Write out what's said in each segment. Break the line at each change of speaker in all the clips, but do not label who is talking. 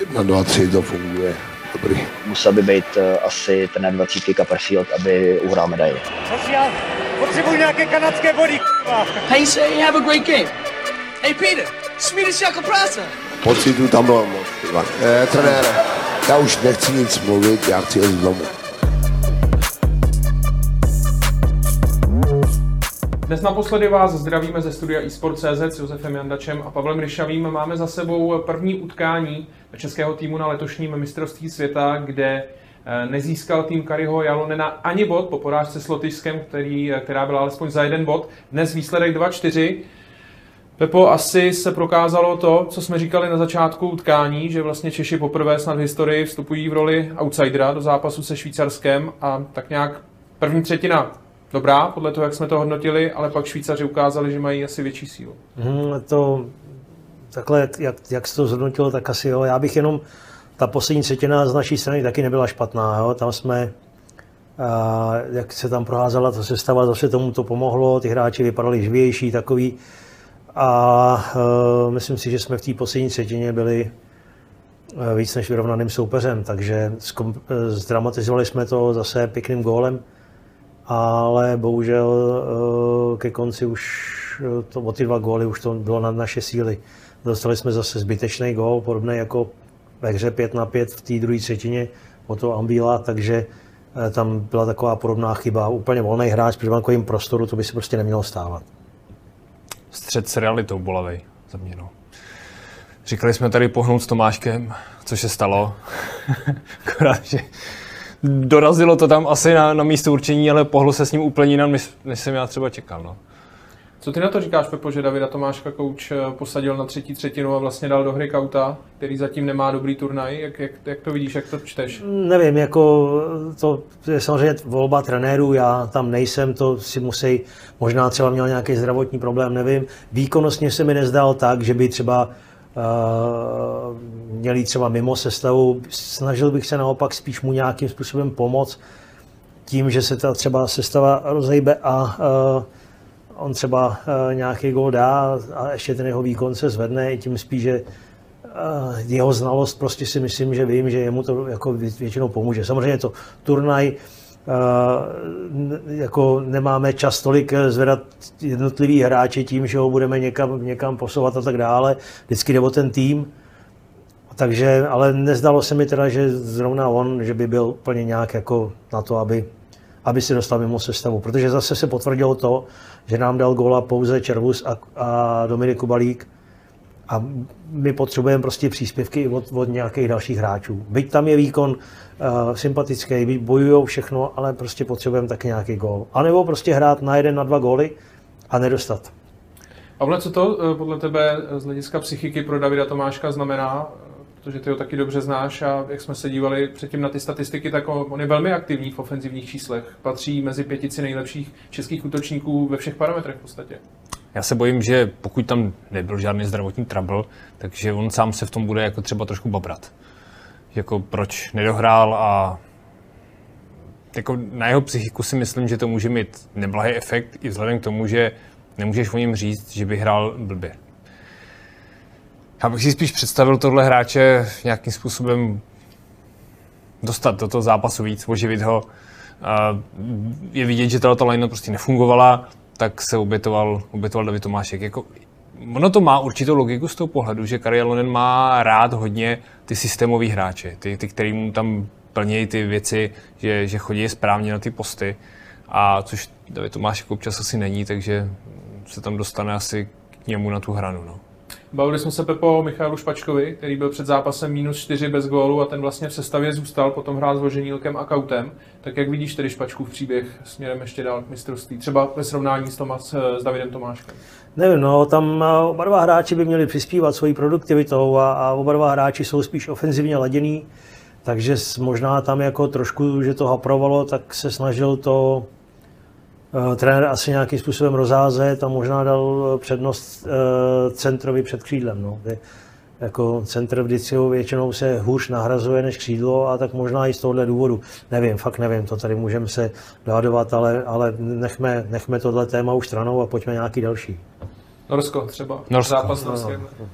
Jedna, dva, tři, to funguje. Dobrý.
Musel by být uh, asi ten 20 Copperfield, aby uhrál medaili.
Potřebuji nějaké kanadské body,
Hey, say, have a great game. Hey, Peter, Swedish chocolate prasa.
Pocitu tam bylo moc. Eh, trenére, já už nechci nic mluvit, já chci jít domů.
Dnes naposledy vás zdravíme ze studia eSport.cz s Josefem Jandačem a Pavlem Ryšavým. Máme za sebou první utkání českého týmu na letošním mistrovství světa, kde eh, nezískal tým Kariho Jalonena ani bod po porážce s Lotyšskem, který, eh, která byla alespoň za jeden bod. Dnes výsledek 2-4. Pepo, asi se prokázalo to, co jsme říkali na začátku utkání, že vlastně Češi poprvé snad v historii vstupují v roli outsidera do zápasu se Švýcarskem a tak nějak první třetina dobrá, podle toho, jak jsme to hodnotili, ale pak Švýcaři ukázali, že mají asi větší sílu.
Hmm, to takhle, jak, jak, se to zhodnotilo, tak asi jo. Já bych jenom, ta poslední třetina z naší strany taky nebyla špatná. Jo. Tam jsme, a, jak se tam proházela ta sestava, zase tomu to pomohlo, ty hráči vypadali živější, takový. A a myslím si, že jsme v té poslední třetině byli víc než vyrovnaným soupeřem, takže zdramatizovali jsme to zase pěkným gólem ale bohužel eh, ke konci už eh, to, o ty dva góly už to bylo nad naše síly. Dostali jsme zase zbytečný gól, podobný jako ve hře 5 na 5 v té druhé třetině o to Ambíla, takže eh, tam byla taková podobná chyba. Úplně volný hráč při bankovým prostoru, to by se prostě nemělo stávat.
Střed s realitou bolavej za mě, no. Říkali jsme tady pohnout s Tomáškem, což se stalo. Akorát, že dorazilo to tam asi na, na místo určení, ale pohlo se s ním úplně jinam, než, než jsem já třeba čekal. No.
Co ty na to říkáš, Pepo, že Davida Tomáška kouč eh, posadil na třetí třetinu a vlastně dal do hry Kauta, který zatím nemá dobrý turnaj? Jak, jak, jak to vidíš, jak to čteš?
Nevím, jako to je samozřejmě volba trenérů, já tam nejsem, to si musí, možná třeba měl nějaký zdravotní problém, nevím. Výkonnostně se mi nezdál tak, že by třeba měli třeba mimo sestavu. Snažil bych se naopak spíš mu nějakým způsobem pomoct tím, že se ta třeba sestava rozejbe a uh, on třeba uh, nějaký gol dá a ještě ten jeho výkon se zvedne, i tím spíš, že jeho znalost prostě si myslím, že vím, že jemu to jako většinou pomůže. Samozřejmě to turnaj, jako nemáme čas tolik zvedat jednotlivý hráče tím, že ho budeme někam, někam posouvat a tak dále. Vždycky jde o ten tým. Takže, ale nezdalo se mi teda, že zrovna on, že by byl úplně nějak jako na to, aby, aby si dostal mimo sestavu. Protože zase se potvrdilo to, že nám dal góla pouze Červus a, a Dominik Kubalík. A my potřebujeme prostě příspěvky od, od nějakých dalších hráčů. Byť tam je výkon uh, sympatický, byť bojují všechno, ale prostě potřebujeme taky nějaký gól. A nebo prostě hrát na jeden, na dva góly a nedostat.
Pavle, co to eh, podle tebe z hlediska psychiky pro Davida Tomáška znamená? protože ty ho taky dobře znáš a jak jsme se dívali předtím na ty statistiky, tak on je velmi aktivní v ofenzivních číslech. Patří mezi pětici nejlepších českých útočníků ve všech parametrech v podstatě.
Já se bojím, že pokud tam nebyl žádný zdravotní trouble, takže on sám se v tom bude jako třeba trošku babrat. Jako proč nedohrál a jako na jeho psychiku si myslím, že to může mít neblahý efekt i vzhledem k tomu, že nemůžeš o něm říct, že by hrál blbě. Já bych si spíš představil tohle hráče nějakým způsobem dostat do toho zápasu víc, oživit ho. Je vidět, že tato line prostě nefungovala, tak se obětoval, obětoval David Tomášek. Jako, ono to má určitou logiku z toho pohledu, že Kari Alonen má rád hodně ty systémové hráče, ty, ty který mu tam plnějí ty věci, že, že chodí správně na ty posty, a což David Tomášek občas asi není, takže se tam dostane asi k němu na tu hranu. No.
Bavili jsme se Pepo Michalu Špačkovi, který byl před zápasem minus 4 bez gólu a ten vlastně v sestavě zůstal, potom hrál s Voženílkem a Kautem. Tak jak vidíš tedy Špačkův příběh směrem ještě dál k mistrovství, třeba ve srovnání s, Tomas, s Davidem Tomáškem?
Nevím, no, tam eh, oba dva hráči by měli přispívat svojí produktivitou a, a oba dva hráči jsou spíš ofenzivně ladění, takže možná tam jako trošku, že to haprovalo, tak se snažil to Eh, trenér asi nějakým způsobem rozházet a možná dal přednost eh, centrovi před křídlem. No. Kdy jako centr vždycky většinou se hůř nahrazuje než křídlo a tak možná i z tohohle důvodu. Nevím, fakt nevím, to tady můžeme se dohadovat, ale, ale nechme, nechme tohle téma už stranou a pojďme nějaký další.
Norsko třeba.
Norsko.
Zápas. No, no.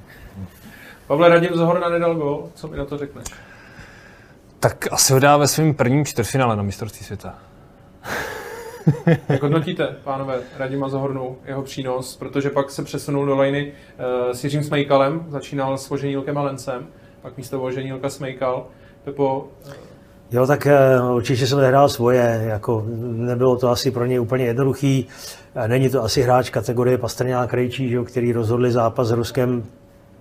Pavle, Radim Zohorna nedal gol, co mi na to řekneš?
Tak asi ho dá ve svém prvním čtvrtfinále na mistrovství světa.
Jak hodnotíte, pánové, Radima Zohornou, jeho přínos, protože pak se přesunul do lajny uh, s Jiřím Smejkalem, začínal s Voženílkem a Lencem, pak místo Voženílka Smejkal. Pepo, uh,
Jo, tak eh, určitě jsem hrál svoje, jako nebylo to asi pro něj úplně jednoduchý. Eh, Není to asi hráč kategorie Pastrňák Krejčí, že který rozhodli zápas s Ruskem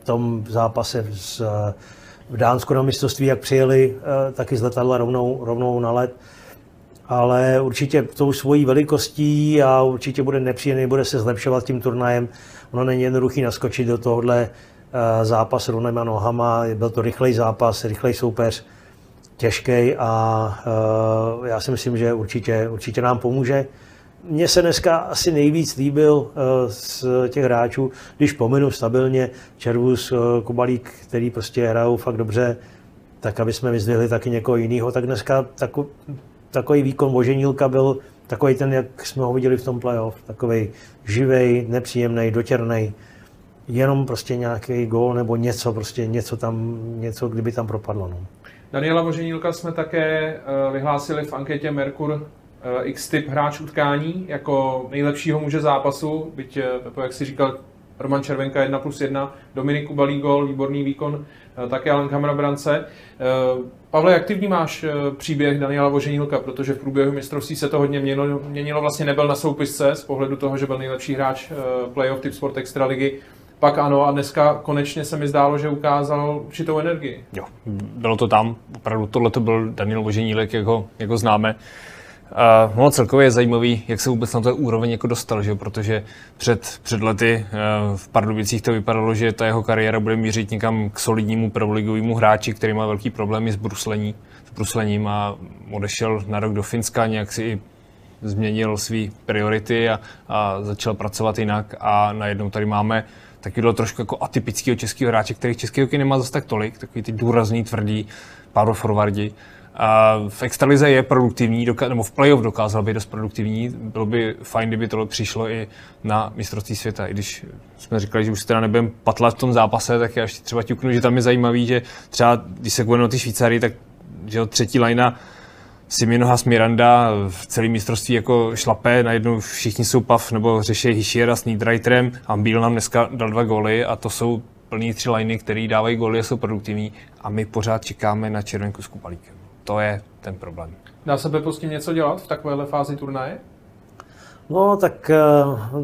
v tom zápase s, eh, v Dánsku na mistrovství, jak přijeli taky z letadla rovnou, rovnou na let. Ale určitě tou svojí velikostí a určitě bude nepříjemný, bude se zlepšovat tím turnajem. Ono není jednoduchý naskočit do tohohle zápasu rovnýma nohama. Byl to rychlej zápas, rychlej soupeř těžký a uh, já si myslím, že určitě, určitě nám pomůže. Mně se dneska asi nejvíc líbil uh, z těch hráčů, když pominu stabilně Červus, Kubalík, který prostě hrajou fakt dobře, tak aby jsme vyzdvihli taky někoho jiného, tak dneska tako, takový výkon Boženílka byl takový ten, jak jsme ho viděli v tom playoff, takový živej, nepříjemný, dotěrný, jenom prostě nějaký gól nebo něco, prostě něco tam, něco, kdyby tam propadlo. No.
Daniela Voženílka jsme také uh, vyhlásili v anketě Merkur uh, X-typ hráč utkání jako nejlepšího muže zápasu, byť, Pepo, jak si říkal, Roman Červenka 1 plus 1, Dominiku Balí gol, výborný výkon, také Alan Kamera brance. Pavle, jak ty vnímáš příběh Daniela Voženílka, protože v průběhu mistrovství se to hodně měnilo, měnilo, vlastně nebyl na soupisce z pohledu toho, že byl nejlepší hráč playoff typ Sport Extraligy, pak ano a dneska konečně se mi zdálo, že ukázal určitou energii.
Jo, bylo to tam, opravdu tohle to byl Daniel Voženílek, jak ho, jak ho známe. Uh, no celkově je zajímavý, jak se vůbec na to úroveň jako dostal, že? protože před, před lety uh, v Pardubicích to vypadalo, že ta jeho kariéra bude mířit někam k solidnímu prvoligovému hráči, který má velký problémy s bruslení, s bruslením a odešel na rok do Finska, nějak si změnil své priority a, a začal pracovat jinak a najednou tady máme bylo trošku jako atypického českého hráče, který český hokej nemá zase tak tolik, takový ty důrazný, tvrdý power forwardi. A v extralize je produktivní, nebo v playoff dokázal být dost produktivní. Bylo by fajn, kdyby tohle přišlo i na mistrovství světa. I když jsme říkali, že už teda nebudeme patlat v tom zápase, tak já ještě třeba ťuknu, že tam je zajímavý, že třeba když se kvůli na ty Švýcary, tak že třetí lajna Siminohas Miranda v celém mistrovství jako šlapé, najednou všichni jsou pav nebo řeší Hischiera s Niederreiterem a Bíl nám dneska dal dva góly a to jsou plný tři liny, které dávají góly a jsou produktivní a my pořád čekáme na červenku s Kupalíkem. To je ten problém.
Dá se Bepo s tím něco dělat v takovéhle fázi turnaje?
No, tak eh,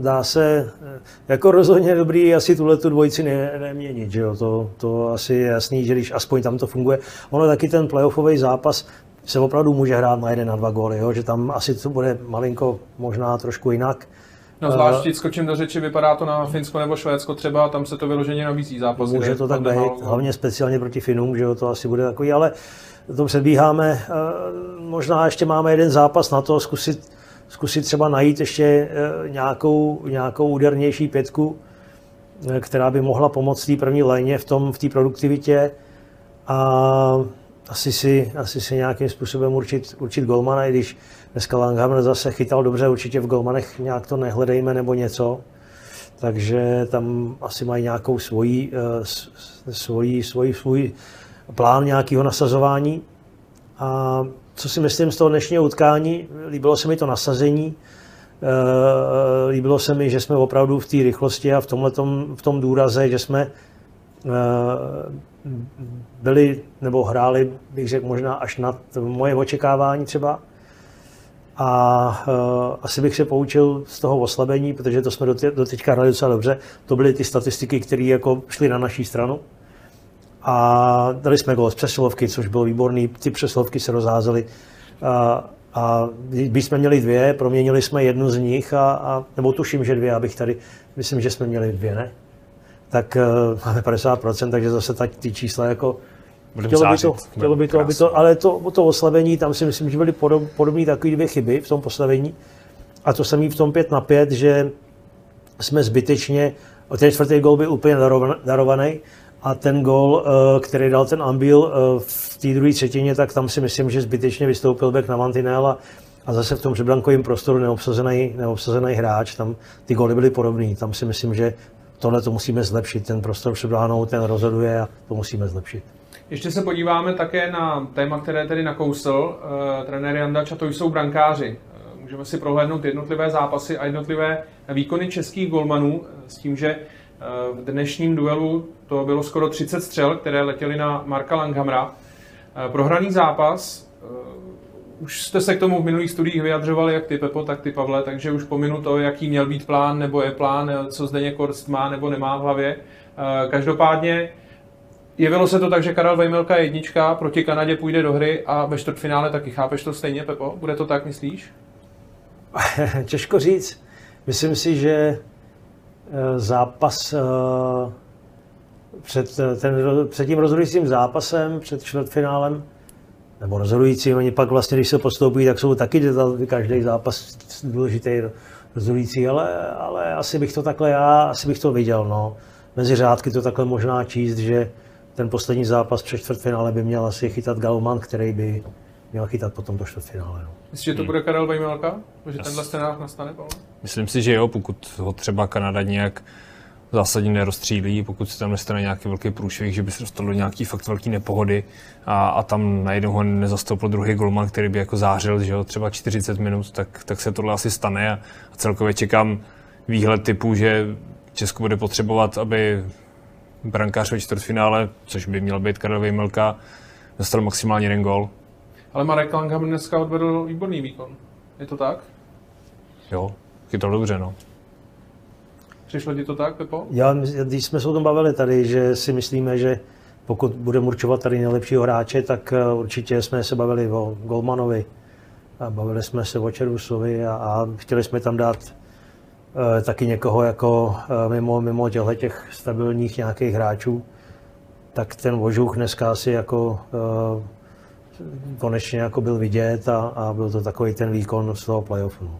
dá se, eh, jako rozhodně dobrý asi tuhle tu dvojici ne, neměnit, že jo? To, to asi je jasný, že když aspoň tam to funguje. Ono taky ten playoffový zápas, se opravdu může hrát na jeden, na dva góly, jo? že tam asi to bude malinko možná trošku jinak.
No zvlášť uh, skočím do řeči, vypadá to na Finsko nebo Švédsko třeba, tam se to vyloženě nabízí zápas.
Může to tak být, hlavně speciálně proti Finům, že jo, to asi bude takový, ale to předbíháme. Uh, možná ještě máme jeden zápas na to, zkusit, zkusit třeba najít ještě uh, nějakou, nějakou údernější pětku, která by mohla pomoct té první léně v tom v té produktivitě. A asi si, asi si nějakým způsobem určit, určit golmana, i když dneska Langhammer zase chytal dobře, určitě v golmanech nějak to nehledejme nebo něco. Takže tam asi mají nějakou svoji, eh, svoji, svoji, svůj plán nějakého nasazování. A co si myslím z toho dnešního utkání, líbilo se mi to nasazení, eh, líbilo se mi, že jsme opravdu v té rychlosti a v, tomhletom, v tom důraze, že jsme eh, byli nebo hráli, bych řekl, možná až nad moje očekávání třeba. A asi bych se poučil z toho oslabení, protože to jsme do teďka hráli docela dobře. To byly ty statistiky, které jako šly na naší stranu. A dali jsme gol z přesilovky, což bylo výborný. Ty přesilovky se rozházely. A, a když jsme měli dvě, proměnili jsme jednu z nich, a, a, nebo tuším, že dvě, abych tady, myslím, že jsme měli dvě, ne? tak uh, máme 50%, takže zase tak ty čísla jako chtělo by to, chtělo by to, aby to, ale to, to oslabení, tam si myslím, že byly podob, podobné takové dvě chyby v tom postavení. A to samý v tom 5 na 5, že jsme zbytečně, ten čtvrtý gol byl úplně darovaný a ten gol, eh, který dal ten Ambil eh, v té druhé třetině, tak tam si myslím, že zbytečně vystoupil back na mantinela a zase v tom přebrankovém prostoru neobsazený, neobsazený hráč, tam ty góly byly podobné. Tam si myslím, že tohle to musíme zlepšit, ten prostor před bránou, ten rozhoduje a to musíme zlepšit.
Ještě se podíváme také na téma, které tedy nakousl uh, trenér Jandač, a to jsou brankáři. Uh, můžeme si prohlédnout jednotlivé zápasy a jednotlivé výkony českých golmanů s tím, že uh, v dnešním duelu to bylo skoro 30 střel, které letěly na Marka Langhamra. Uh, prohraný zápas, uh, už jste se k tomu v minulých studiích vyjadřovali, jak ty Pepo, tak ty Pavle, takže už pominu to, jaký měl být plán, nebo je plán, co zde Korst má nebo nemá v hlavě. Každopádně Jevilo se to tak, že Karel Vejmelka je jednička, proti Kanadě půjde do hry a ve čtvrtfinále taky. Chápeš to stejně, Pepo? Bude to tak, myslíš?
Těžko říct. Myslím si, že eh, zápas eh, před, ten, před tím rozhodujícím zápasem, před čtvrtfinálem, nebo rozhodujícím, oni pak vlastně, když se postoupí, tak jsou taky každý zápas důležitý, rozhodující, ale, ale asi bych to takhle já, asi bych to viděl, no. Mezi řádky to takhle možná číst, že ten poslední zápas před čtvrtfinále by měl asi chytat Galman, který by měl chytat potom do čtvrtfinále. No.
Myslíš, že to bude Karel Vejmelka? Že tenhle scénář nastane, Pavel?
Myslím si, že jo, pokud ho třeba Kanada nějak zásadně nerozstřílí, pokud se tam nestane nějaký velký průšvih, že by se dostalo do nějaký fakt velký nepohody a, a tam najednou ho nezastoupil druhý golman, který by jako zářil, že jo, třeba 40 minut, tak, tak se tohle asi stane a, a celkově čekám výhled typu, že Česko bude potřebovat, aby brankář ve čtvrtfinále, což by měl být Karel Vejmelka, dostal maximálně jeden gol.
Ale Marek Langham dneska odvedl výborný výkon. Je to tak?
Jo, chytal dobře, no.
Přišlo ti to tak, Pepo?
Já, když jsme se o tom bavili tady, že si myslíme, že pokud budeme určovat tady nejlepšího hráče, tak eh, určitě jsme se bavili o Golmanovi, a bavili jsme se o Čerusovi a, a chtěli jsme tam dát Eh, taky někoho jako eh, mimo, mimo těchto těch stabilních nějakých hráčů, tak ten Vožuch dneska asi jako eh, konečně jako byl vidět a, a byl to takový ten výkon z toho playoffu.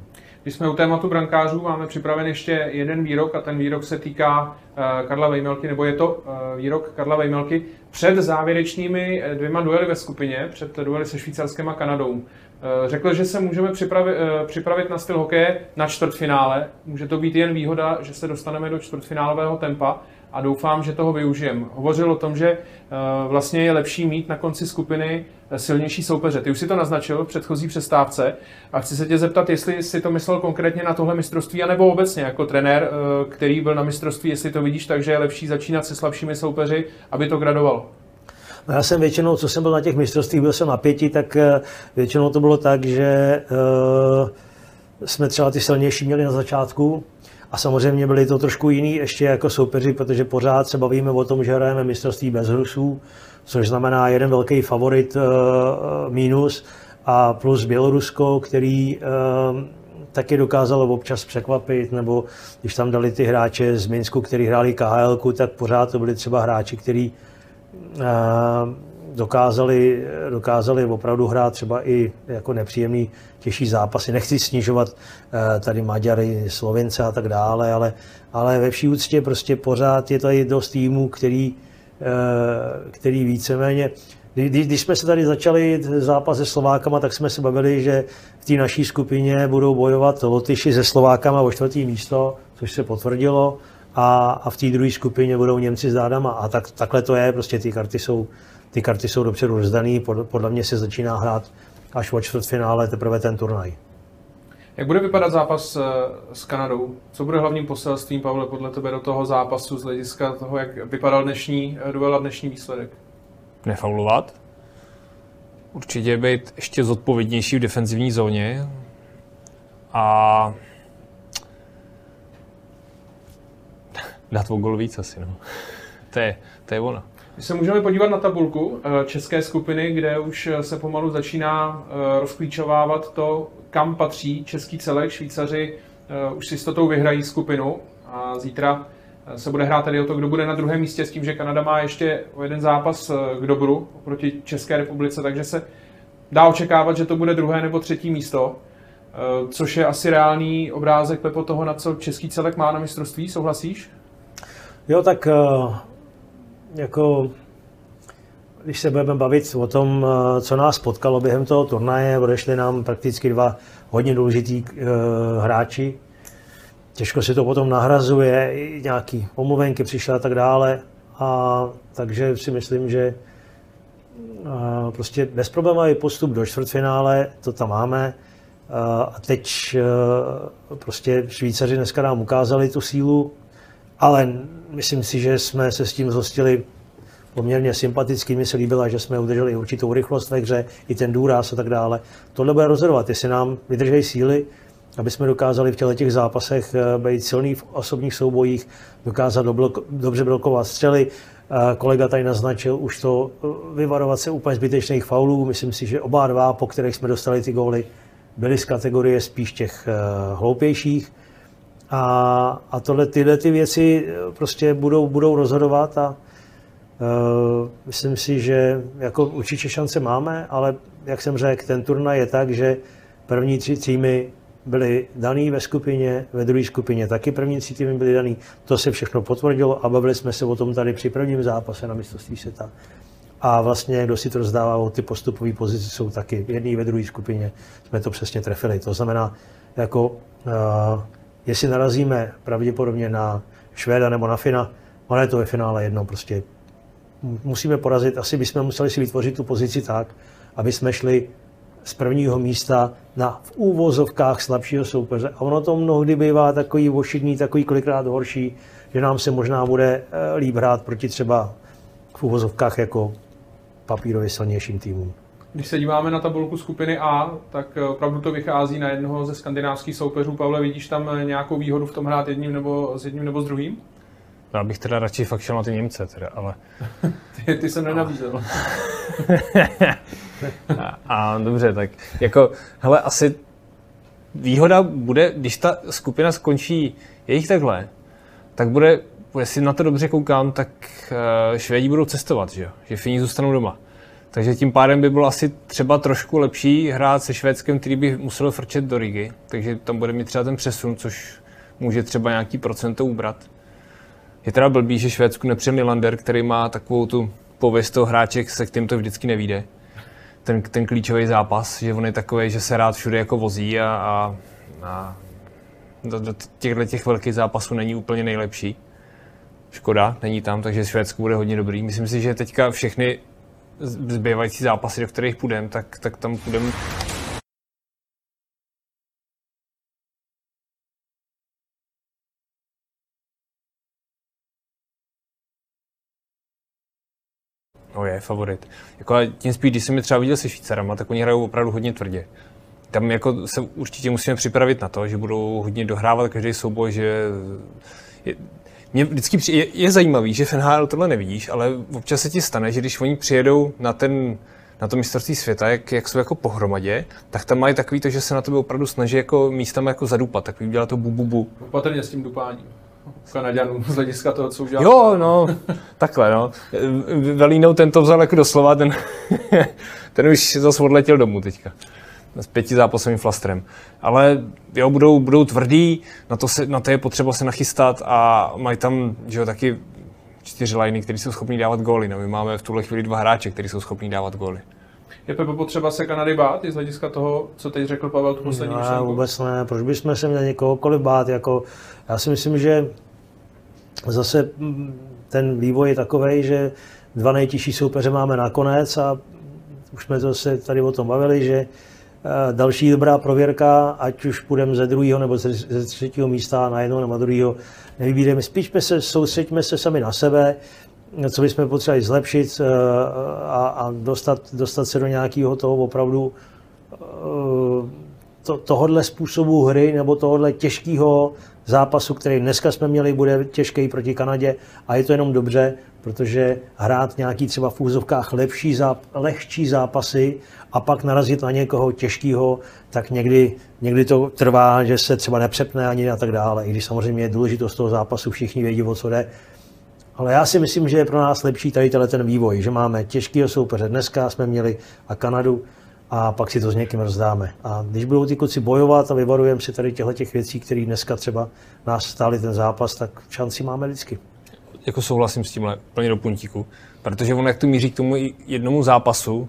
Když jsme u tématu brankářů, máme připraven ještě jeden výrok a ten výrok se týká uh, Karla Vejmelky, nebo je to uh, výrok Karla Vejmelky před závěrečnými dvěma duely ve skupině, před duely se Švýcarskem a Kanadou. Eh, řekl, že se můžeme připravit, eh, připravit na styl hokeje na čtvrtfinále. Může to být jen výhoda, že se dostaneme do čtvrtfinálového tempa a doufám, že toho využijem. Hovořil o tom, že eh, vlastně je lepší mít na konci skupiny silnější soupeře. Ty už si to naznačil v předchozí přestávce a chci se tě zeptat, jestli si to myslel konkrétně na tohle mistrovství, anebo obecně jako trenér, který byl na mistrovství, jestli to vidíš tak, že je lepší začínat se slabšími soupeři, aby to gradovalo.
No já jsem většinou, co jsem byl na těch mistrovstvích, byl jsem na pěti, tak eh, většinou to bylo tak, že jsme třeba ty silnější měli na začátku, a samozřejmě byli to trošku jiný ještě jako soupeři, protože pořád se bavíme o tom, že hrajeme mistrovství bez Rusů, což znamená jeden velký favorit uh, mínus a plus Bělorusko, který uh, taky dokázalo občas překvapit, nebo když tam dali ty hráče z Minsku, kteří hráli KHL, tak pořád to byli třeba hráči, kteří dokázali, dokázali opravdu hrát třeba i jako nepříjemný těžší zápasy. Nechci snižovat eh, tady Maďary, Slovince a tak dále, ale, ale ve vší úctě prostě pořád je tady dost týmů, který, eh, který víceméně když, když jsme se tady začali zápas se Slovákama, tak jsme se bavili, že v té naší skupině budou bojovat Lotyši se Slovákama o čtvrtý místo, což se potvrdilo a, a v té druhé skupině budou Němci s dádama. A tak, takhle to je, prostě ty karty jsou, ty karty jsou dopředu rozdaný, pod, podle mě se začíná hrát až o čtvrtfinále teprve ten turnaj.
Jak bude vypadat zápas eh, s Kanadou? Co bude hlavním poselstvím, Pavle, podle tebe do toho zápasu z hlediska toho, jak vypadal dnešní eh, duel a dnešní výsledek?
Nefaulovat. Určitě být ještě zodpovědnější v defenzivní zóně. A dát o gol víc asi, no. to, je, to je ono.
Když se můžeme podívat na tabulku eh, české skupiny, kde už eh, se pomalu začíná eh, rozklíčovávat to, kam patří český celek. Švýcaři už si s totou vyhrají skupinu a zítra se bude hrát tady o to, kdo bude na druhém místě s tím, že Kanada má ještě o jeden zápas k dobru proti České republice, takže se dá očekávat, že to bude druhé nebo třetí místo, což je asi reálný obrázek Pepo toho, na co český celek má na mistrovství, souhlasíš?
Jo, tak jako když se budeme bavit o tom, eh, co nás potkalo během toho turnaje, odešli nám prakticky dva hodně důležitý uh, hráči. těžko si to potom nahrazuje, nějaký omluvenky přišly a tak dále. A takže si myslím, že a prostě bezproblémový postup do čtvrtfinále, to tam máme. A teď prostě Švýcaři dneska nám ukázali tu sílu, ale myslím si, že jsme se s tím zhostili poměrně sympaticky. Mi se líbila, že jsme udrželi určitou rychlost ve hře, i ten důraz a tak dále. Tohle bude rozhodovat, jestli nám vydrží síly, aby jsme dokázali v těchto těch zápasech e, být silný v osobních soubojích, dokázat dobře blokovat střely, Kolega tady naznačil už to eh, vyvarovat se úplně zbytečných faulů. Myslím si, že oba dva, po kterých jsme dostali ty góly, byly z kategorie spíš těch eh, hloupějších. A, a tohle, tyhle ty věci eh, prostě budou, budou rozhodovat a uh, myslím si, že jako určitě šance máme, ale jak jsem řekl, ten turnaj je tak, že první tři týmy byli daný ve skupině, ve druhé skupině taky první tři týmy byli daný. To se všechno potvrdilo a bavili jsme se o tom tady při prvním zápase na mistrovství světa. A vlastně, kdo si to rozdává, ty postupové pozice jsou taky v jedné ve druhé skupině. Jsme to přesně trefili. To znamená, jako, uh, jestli narazíme pravděpodobně na Švéda nebo na Fina, ono je to ve finále jedno, prostě musíme porazit, asi bychom museli si vytvořit tu pozici tak, aby jsme šli z prvního místa na v úvozovkách slabšího soupeře. A ono to mnohdy bývá takový ošidný, takový kolikrát horší, že nám se možná bude eh, líp hrát proti třeba v úvozovkách jako papírově silnějším týmům.
Když se díváme na tabulku skupiny A, tak eh, opravdu to vychází na jednoho ze skandinávských soupeřů. Pavle, vidíš tam eh, nějakou výhodu v tom hrát jedním nebo s jedním nebo s druhým?
Já bych teda radši fakt šel na ty Němce, teda, ale...
ty, ty jsem nenabízel.
a, a, dobře, tak jako, hele, asi výhoda bude, když ta skupina skončí jejich takhle, tak bude, jestli na to dobře koukám, tak uh, Švédi budou cestovat, že jo? Že Fini zůstanou doma. Takže tím pádem by bylo asi třeba trošku lepší hrát se Švédskem, který by musel frčet do Rigi. Takže tam bude mít třeba ten přesun, což může třeba nějaký procento ubrat. Je teda blbý, že Švédsku nepřijel Lander, který má takovou tu pověst toho hráče, se kterým to vždycky nevíde. Ten, ten klíčový zápas, že on je takový, že se rád všude jako vozí a, a, a do, do těchto těch velkých zápasů není úplně nejlepší. Škoda, není tam, takže Švédsko bude hodně dobrý. Myslím si, že teďka všechny zbývající zápasy, do kterých půjdeme, tak, tak tam půjdeme No je favorit. Jako, tím spíš, když jsem je třeba viděl se Švýcarama, tak oni hrajou opravdu hodně tvrdě. Tam jako se určitě musíme připravit na to, že budou hodně dohrávat každý souboj, že mě vždycky při, je, je zajímavý, že v NHL tohle nevidíš, ale občas se ti stane, že když oni přijedou na ten na to mistrovství světa, jak, jak jsou jako pohromadě, tak tam mají takový to, že se na tebe opravdu snaží jako místama jako zadupat, tak dělá to bu, bu, bu.
Opatrně s tím dupáním. Kanaďanů z hlediska toho, co udělal.
Jo, no, takhle, no. Velínou ten to vzal jako doslova, ten, ten už zase odletěl domů teďka. S pěti zápasovým flastrem. Ale jo, budou, budou tvrdý, na to, se, na to je potřeba se nachystat a mají tam, že jo, taky čtyři liney, kteří jsou schopní dávat góly. No, my máme v tuhle chvíli dva hráče, kteří jsou schopní dávat góly.
Je Pepe potřeba se Kanady bát i z hlediska toho, co teď řekl Pavel tu poslední
no, vůbec ne. Proč bychom se měli někohokoliv bát? Jako, já si myslím, že zase mm, ten vývoj je takový, že dva nejtěžší soupeře máme nakonec a už jsme to se tady o tom bavili, že další dobrá prověrka, ať už půjdeme ze druhého nebo ze třetího místa na jedno nebo druhého, nevybíráme. Spíš se, soustředíme se sami na sebe, co bychom potřebovali zlepšit eh, a, a dostat, dostat se do nějakého toho opravdu eh, to, tohohle způsobu hry nebo tohohle těžkého zápasu, který dneska jsme měli, bude těžký proti Kanadě a je to jenom dobře, protože hrát nějaký třeba v úzovkách lepší záp, lehčí zápasy a pak narazit na někoho těžkého, tak někdy, někdy to trvá, že se třeba nepřepne ani a tak dále. I když samozřejmě je důležitost toho zápasu, všichni vědí, o co jde. Ale já si myslím, že je pro nás lepší tady ten vývoj, že máme těžkého soupeře. Dneska jsme měli a Kanadu, a pak si to s někým rozdáme. A když budou ty kluci bojovat a vyvarujeme si tady těchto těch věcí, které dneska třeba nás stály ten zápas, tak šanci máme vždycky.
Jako souhlasím s tímhle plně do puntíku, protože on jak tu míří k tomu jednomu zápasu,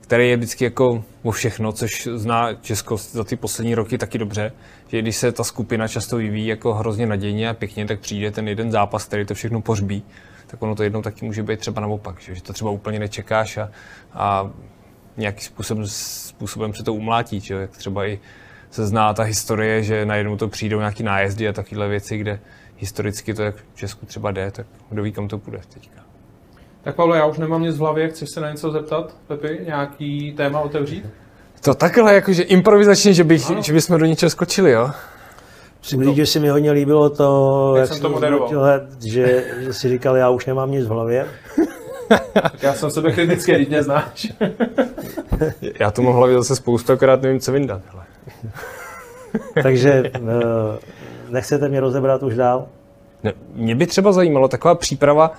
který je vždycky jako o všechno, což zná Česko za ty poslední roky taky dobře, že když se ta skupina často vyvíjí jako hrozně nadějně a pěkně, tak přijde ten jeden zápas, který to všechno pořbí, tak ono to jednou taky může být třeba naopak, že, že to třeba úplně nečekáš a, a nějakým způsobem, způsobem se to umlátí, že? jak třeba i se zná ta historie, že najednou to přijdou nějaký nájezdy a takovéhle věci, kde historicky to, jak v Česku třeba jde, tak kdo ví, kam to půjde teďka.
Tak Pavle, já už nemám nic v hlavě, chceš se na něco zeptat, Pepi? Nějaký téma otevřít?
To takhle, jakože improvizačně, že, bych, že bychom do něčeho skočili, jo?
Že se mi hodně líbilo to,
Jak jsem to moderoval.
tohle, že, že si říkal, já už nemám nic v hlavě.
Tak já jsem sebe kritický, když mě znáš.
Já v hlavě zase spoustu, akorát nevím, co vyndat. Hele.
Takže eh, nechcete mě rozebrat už dál?
Ne, mě by třeba zajímalo taková příprava,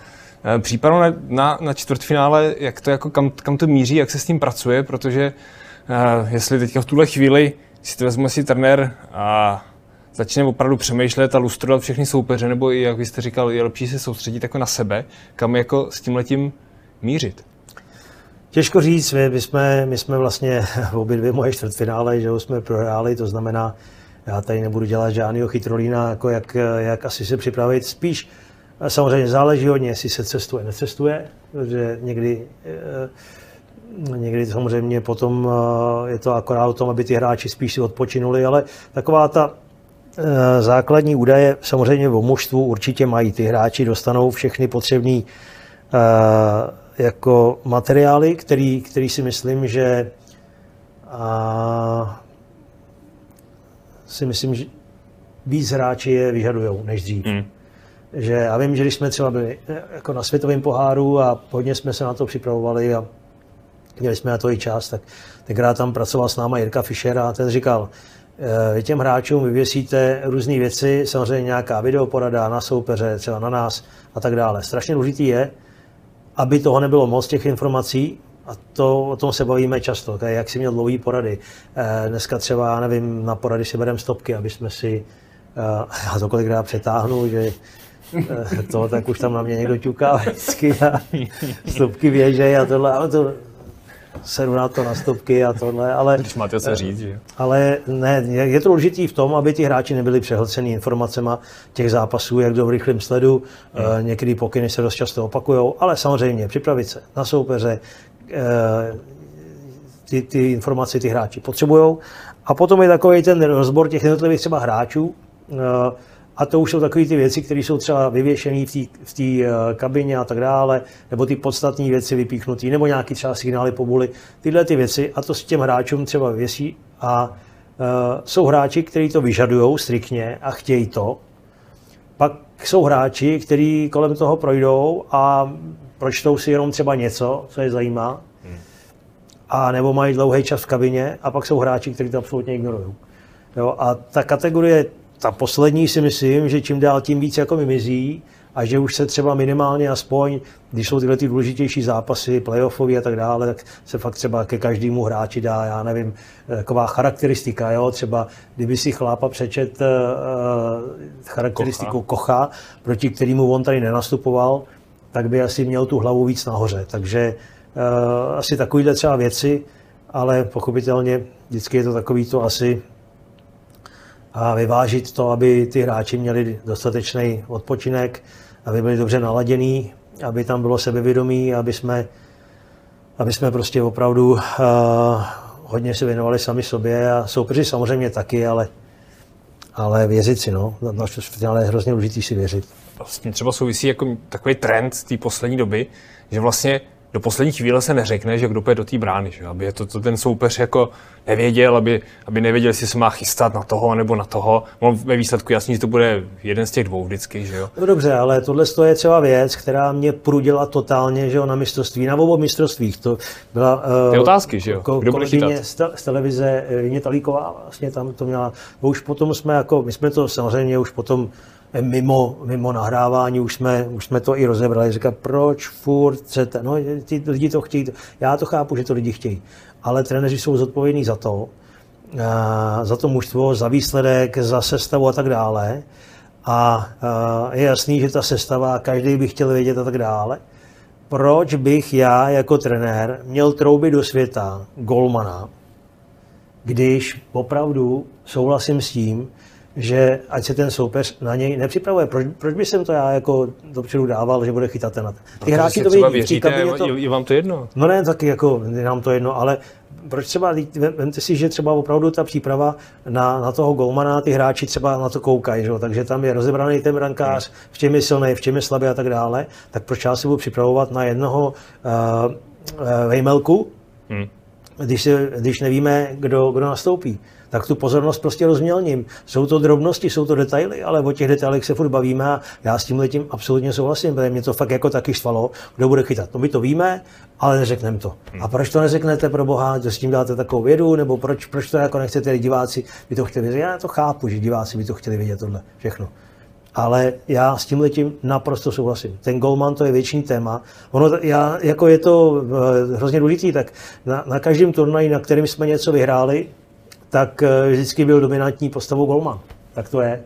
eh, příprava na, na, na čtvrtfinále, jak to jako, kam, kam to míří, jak se s tím pracuje, protože uh, jestli teďka v tuhle chvíli si to vezme si trenér a začne opravdu přemýšlet a lustrovat všechny soupeře, nebo i, jak vy jste říkal, je lepší se soustředit jako na sebe, kam jako s tím letím mířit.
Těžko říct, my, my, jsme, my jsme vlastně v obě dvě moje čtvrtfinále, že jsme prohráli, to znamená, já tady nebudu dělat žádného chytrolína, jako jak, jak asi se připravit. Spíš samozřejmě záleží hodně, jestli se cestuje, necestuje, protože někdy, eh, někdy samozřejmě potom eh, je to akorát o tom, aby ty hráči spíš si odpočinuli, ale taková ta eh, základní údaje samozřejmě o mužstvu určitě mají. Ty hráči dostanou všechny potřebné jako materiály, který, který si myslím, že a, si myslím, že víc hráči je vyžadujou než dřív. Mm. Že já vím, že když jsme třeba byli eh, jako na světovém poháru a hodně jsme se na to připravovali a měli jsme na to i čas, tak tenkrát tam pracoval s náma Jirka Fischer a ten říkal, vy eh, těm hráčům vyvěsíte různé věci, samozřejmě nějaká videoporada na soupeře, třeba na nás a tak dále. Strašně důležitý je, aby toho nebylo moc těch informací, a to, o tom se bavíme často, to je, jak si měl dlouhý porady. Eh, dneska třeba, já nevím, na porady si bereme stopky, aby jsme si, eh, já to kolikrát přetáhnu, že to, tak už tam na mě někdo ťuká vždycky a stopky běžej a tohle, ale to sedu na to na stopky a tohle, ale...
Když máte co říct, že?
Ale ne, je to důležité v tom, aby ti hráči nebyli přehlcený informacemi těch zápasů, jak do v rychlém sledu. Hmm. Některé pokyny se dost často opakují, ale samozřejmě připravit se na soupeře, Eh, ty, ty informace ty hráči potřebují. A potom je takový ten rozbor těch jednotlivých třeba hráčů, eh, a to už jsou takové ty věci, které jsou třeba vyvěšené v té eh, kabině a tak dále, nebo ty podstatné věci vypíchnuté, nebo nějaké třeba signály pobuli, tyhle ty věci a to s těm hráčům třeba věsí a uh, jsou hráči, kteří to vyžadují striktně a chtějí to. Pak jsou hráči, kteří kolem toho projdou a pročtou si jenom třeba něco, co je zajímá, a nebo mají dlouhý čas v kabině a pak jsou hráči, kteří to absolutně ignorují. Jo, a ta kategorie, ta poslední si myslím, že čím dál tím víc jako mimizí a že už se třeba minimálně aspoň, když jsou tyhle ty důležitější zápasy, playoffové a tak dále, tak se fakt třeba ke každému hráči dá, já nevím, taková charakteristika, jo, třeba kdyby si chlápa přečet uh, charakteristiku Kocha. Kocha, proti kterému on tady nenastupoval, tak by asi měl tu hlavu víc nahoře. Takže uh, asi takovýhle třeba věci, ale pochopitelně vždycky je to takový to asi a vyvážit to, aby ty hráči měli dostatečný odpočinek, aby byli dobře naladění, aby tam bylo sebevědomí, aby jsme, aby jsme prostě opravdu uh, hodně se věnovali sami sobě a soupeři samozřejmě taky, ale, ale věřit si, no. Na finále je hrozně důležité si věřit
vlastně třeba souvisí jako takový trend té poslední doby, že vlastně do poslední chvíle se neřekne, že kdo půjde do té brány, že? aby to, to ten soupeř jako nevěděl, aby, aby nevěděl, jestli se má chystat na toho nebo na toho. On ve výsledku jasně, že to bude jeden z těch dvou vždycky. Že jo?
No dobře, ale tohle je třeba věc, která mě prudila totálně že jo, na mistrovství, na obou mistrovstvích. To byla
uh, Ty otázky, že jo?
Kdo bude chytat? Z, z televize Jině Talíková vlastně tam to měla. Už potom jsme jako, my jsme to samozřejmě už potom mimo, mimo nahrávání už jsme, už jsme to i rozebrali. Říká, proč furt chcete? No, ty lidi to chtějí. Já to chápu, že to lidi chtějí. Ale trenéři jsou zodpovědní za to, za to mužstvo, za výsledek, za sestavu a tak dále. A je jasný, že ta sestava, každý by chtěl vědět a tak dále. proč bych já jako trenér měl troubit do světa golmana, když opravdu souhlasím s tím, že ať se ten soupeř na něj nepřipravuje. Proč, proč by jsem to já jako dopředu dával, že bude chytat ten? Ty hráči to vědí. v té kabině to,
je, vám to jedno?
No ne, taky jako je nám to jedno, ale proč třeba, vem- vemte si, že třeba opravdu ta příprava na, na toho golmana, ty hráči třeba na to koukají, že? jo, takže tam je rozebraný ten brankář, v čem je silný, v čem je slabý a tak dále, tak proč já se budu připravovat na jednoho uh, uh, vejmelku,
Hmm.
když, se, když nevíme, kdo, kdo nastoupí. Tak tu pozornost prostě rozmělním. Jsou to drobnosti, jsou to detaily, ale o těch detailech se furt bavíme a já s tím letím absolutně souhlasím, protože mě to fakt jako taky štvalo, kdo bude chytat. No my to víme, ale neřekneme to. A proč to neřeknete pro boha, že s tím dáte takovou vědu, nebo proč, proč to jako nechcete, diváci by to chtěli vědět. Já to chápu, že diváci by to chtěli vědět tohle všechno. Ale já s tím letím naprosto souhlasím. Ten golman to je věčný téma. Ono, já, jako je to eh, hrozně důležitý, tak na, na každém turnaji, na kterém jsme něco vyhráli, tak eh, vždycky byl dominantní postavou golman. Tak to je.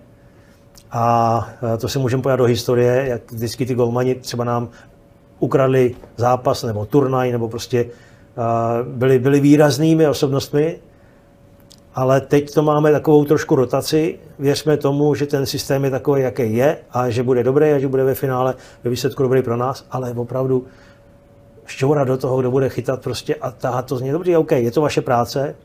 A eh, to se můžeme pojat do historie, jak vždycky ty golmani třeba nám ukradli zápas nebo turnaj, nebo prostě eh, byli, byli výraznými osobnostmi, ale teď to máme takovou trošku rotaci. Věřme tomu, že ten systém je takový, jaký je a že bude dobrý a že bude ve finále ve výsledku dobrý pro nás, ale opravdu šťourat do toho, kdo bude chytat prostě a tahat to z něj. Dobře, OK, je to vaše práce,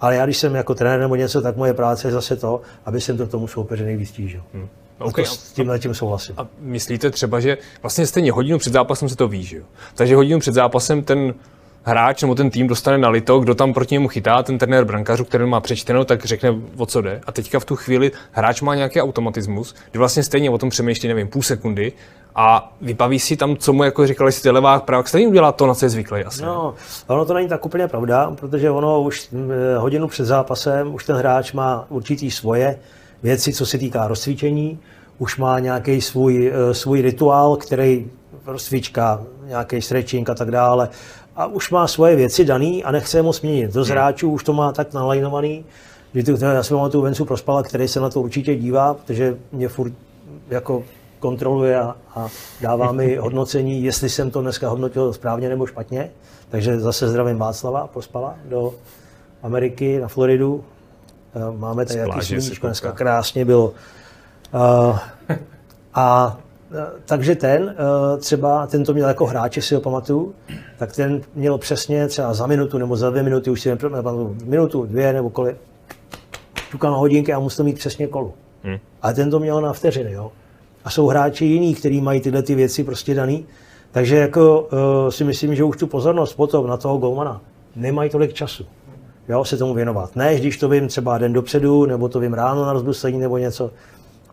ale já když jsem jako trenér nebo něco, tak moje práce je zase to, aby jsem to tomu soupeři nejvíc stížil. Hmm.
OK,
Okay, to, s tímhle tím souhlasím.
A myslíte třeba, že vlastně stejně hodinu před zápasem se to ví, že jo? Takže hodinu před zápasem ten hráč nebo ten tým dostane na lito, kdo tam proti němu chytá, ten trenér brankářů, který má přečteno, tak řekne, o co jde. A teďka v tu chvíli hráč má nějaký automatismus, kdy vlastně stejně o tom přemýšlí, nevím, půl sekundy a vybaví si tam, co mu jako říkali, jestli levák, pravák, stejně udělá to, na co je zvyklý asi.
No, ono to není tak úplně pravda, protože ono už mm, hodinu před zápasem, už ten hráč má určitý svoje věci, co se týká rozcvičení, už má nějaký svůj, eh, svůj rituál, který rozcvička, nějaký stretching a tak dále. A už má svoje věci daný a nechce je moc měnit. Do hráčů už to má tak nalajnovaný, že to, já si pamatuju Vencu Prospala, který se na to určitě dívá, protože mě furt jako kontroluje a, a dává mi hodnocení, jestli jsem to dneska hodnotil správně nebo špatně. Takže zase zdravím Václava Prospala do Ameriky, na Floridu. Eh, Máme tady jaký sluníčko, dneska krásně bylo. Uh, a eh, takže ten, eh, třeba ten to měl jako hráč, si ho pamatuju, tak ten měl přesně třeba za minutu nebo za dvě minuty, už si nepamatuju, minutu, dvě nebo kolik, ťukal na hodinky a musel mít přesně kolu.
Hmm.
Ale ten to měl na vteřiny, jo. A jsou hráči jiní, kteří mají tyhle ty věci prostě daný. Takže jako uh, si myslím, že už tu pozornost potom na toho golmana nemají tolik času. Jo, se tomu věnovat. Ne, když to vím třeba den dopředu, nebo to vím ráno na rozbruslení nebo něco.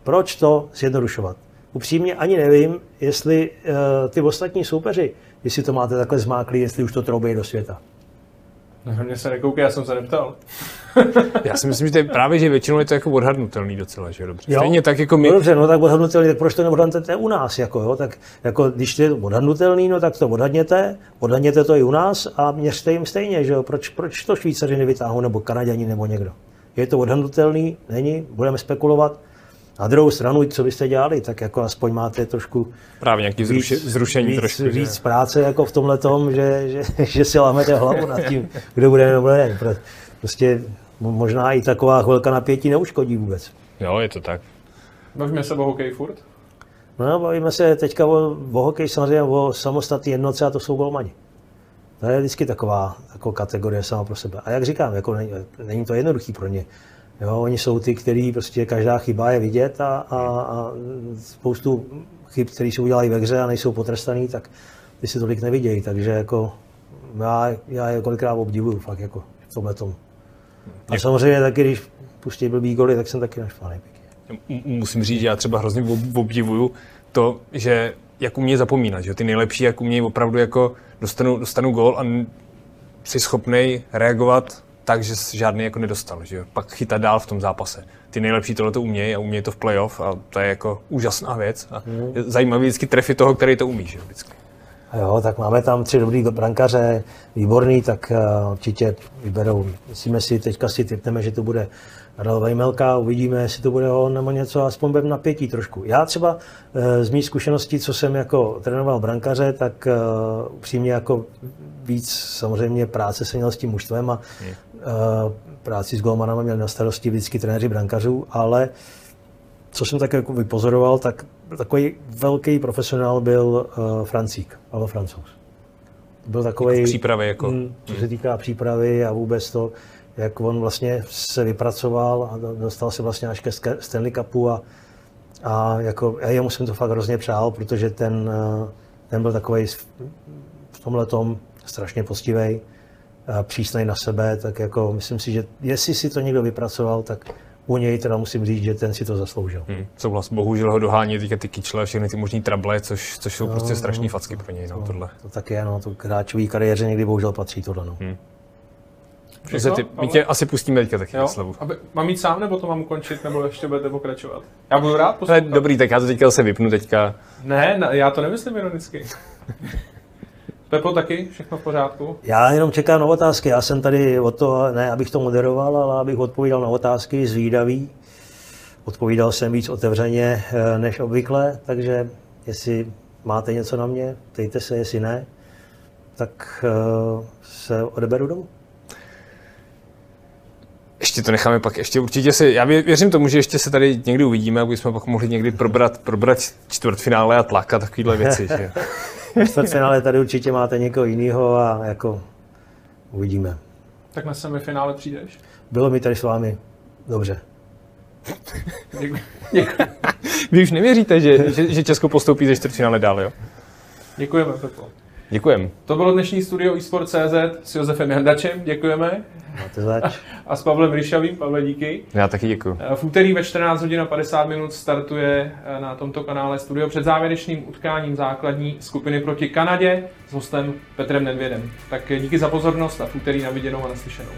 Proč to zjednodušovat? Upřímně ani nevím, jestli uh, ty ostatní soupeři, jestli to máte takhle zmáklý, jestli už to troubí do světa.
Na mě se nekouká, já jsem se neptal.
Já si myslím, že to je právě, že většinou je to jako odhadnutelný docela, že jo, dobře.
Jo.
Stejně tak jako my,
No dobře, no tak odhadnutelný, tak proč to neodhadnete u nás? Jako, jo? Tak, jako, když to je odhadnutelný, no tak to odhadněte, odhadněte to i u nás a měřte jim stejně, že jo? Proč, proč to Švýcaři nevytáhnou, nebo Kanaděni, nebo někdo? Je to odhadnutelný? Není? Budeme spekulovat? Na druhou stranu, co byste dělali, tak jako aspoň máte trošku
právě nějaký zruši, zrušení
víc,
trošku.
víc
že?
práce jako v tomhle tom, že, že, že si lámete hlavu nad tím, kdo bude nebo ne. Pro- Prostě mo- možná i taková chvilka napětí neuškodí vůbec.
Jo, je to tak.
Bavíme se o hokeji furt?
No, bavíme se teďka o, o hokeji samozřejmě o samostatné jednoce a to jsou golmani. To je vždycky taková, taková kategorie sama pro sebe. A jak říkám, jako není, není to jednoduchý pro ně. Jo, oni jsou ty, který prostě každá chyba je vidět a, a, a spoustu chyb, které se udělají ve hře a nejsou potrestaný, tak ty si tolik nevidějí. Takže jako já, já je kolikrát obdivuju fakt jako v tomhle tomu. A samozřejmě taky, když pustí blbý goly, tak jsem taky naštvaný. pěkně.
Musím říct, že já třeba hrozně ob- obdivuju to, že jak umějí zapomínat, že ty nejlepší, jak umějí opravdu jako dostanu, dostanu gól a jsi schopný reagovat tak, že žádný jako nedostal, že jo? pak chytat dál v tom zápase. Ty nejlepší tohle to umějí a umějí to v playoff a to je jako úžasná věc a je zajímavý vždycky trefit toho, který to umí, že jo, vždycky.
A jo, tak máme tam tři dobrý brankaře, výborný, tak uh, určitě vyberou. Myslíme si, teďka si typneme, že to bude Karel Vejmelka, uvidíme, jestli to bude on nebo něco, aspoň budeme napětí trošku. Já třeba uh, z mých zkušeností, co jsem jako trénoval brankaře, tak uh, upřímně jako víc samozřejmě práce se měl s tím mužstvem a práci s golmanama měl na starosti vždycky trenéři brankařů, ale co jsem tak jako vypozoroval, tak takový velký profesionál byl uh, Francík, ale francouz. Byl takový.
Jako v přípravě, jako.
Mm, co se týká přípravy a vůbec to, jak on vlastně se vypracoval a dostal se vlastně až ke Stanley Cupu a, a jako, já jemu jsem to fakt hrozně přál, protože ten, uh, ten byl takový v tomhle tom strašně postivý, přísnej na sebe, tak jako myslím si, že jestli si to někdo vypracoval, tak u něj teda musím říct, že ten si to zasloužil. Hmm,
souhlas, bohužel ho dohání teďka ty kyčle, všechny ty možný trable, což, což jsou no, prostě strašný facky pro něj, no, to, tohle.
To tak je, no, to k hráčový kariéře někdy bohužel patří tohle, no. Hmm.
Všechno, ty, my tě asi pustíme teďka taky jo, slavu.
Aby, mám jít sám, nebo to mám ukončit, nebo ještě budete pokračovat? Já budu rád
poslouchat. Dobrý, tak já to teďka zase vypnu teďka.
Ne, já to nemyslím ironicky. Pepo taky, všechno v pořádku?
Já jenom čekám na otázky. Já jsem tady o to, ne abych to moderoval, ale abych odpovídal na otázky zvídavý. Odpovídal jsem víc otevřeně eh, než obvykle, takže jestli máte něco na mě, ptejte se, jestli ne, tak uh, se odeberu domů.
Ještě to necháme pak, ještě určitě si, já věřím tomu, že ještě se tady někdy uvidíme, aby jsme pak mohli někdy probrat, probrat čtvrtfinále a tlak a takovéhle věci. že?
čtvrtfinále tady určitě máte někoho jiného a jako uvidíme.
Tak na semifinále přijdeš?
Bylo mi tady s vámi dobře.
Děkuji. Vy už nevěříte, že, že, že Česko postoupí ze čtvrtfinále dál, jo?
Děkujeme, Pepo.
Děkujem.
To bylo dnešní studio eSport.cz s Josefem Jandačem, děkujeme.
Máte zač.
A s Pavlem Ryšavým. Pavle, díky.
Já taky děkuji.
V úterý ve 14 hodin a 50 minut startuje eh, na tomto kanále studio před závěrečným utkáním základní skupiny proti Kanadě s hostem Petrem Nedvědem. Tak díky za pozornost a v úterý na viděnou a naslyšenou.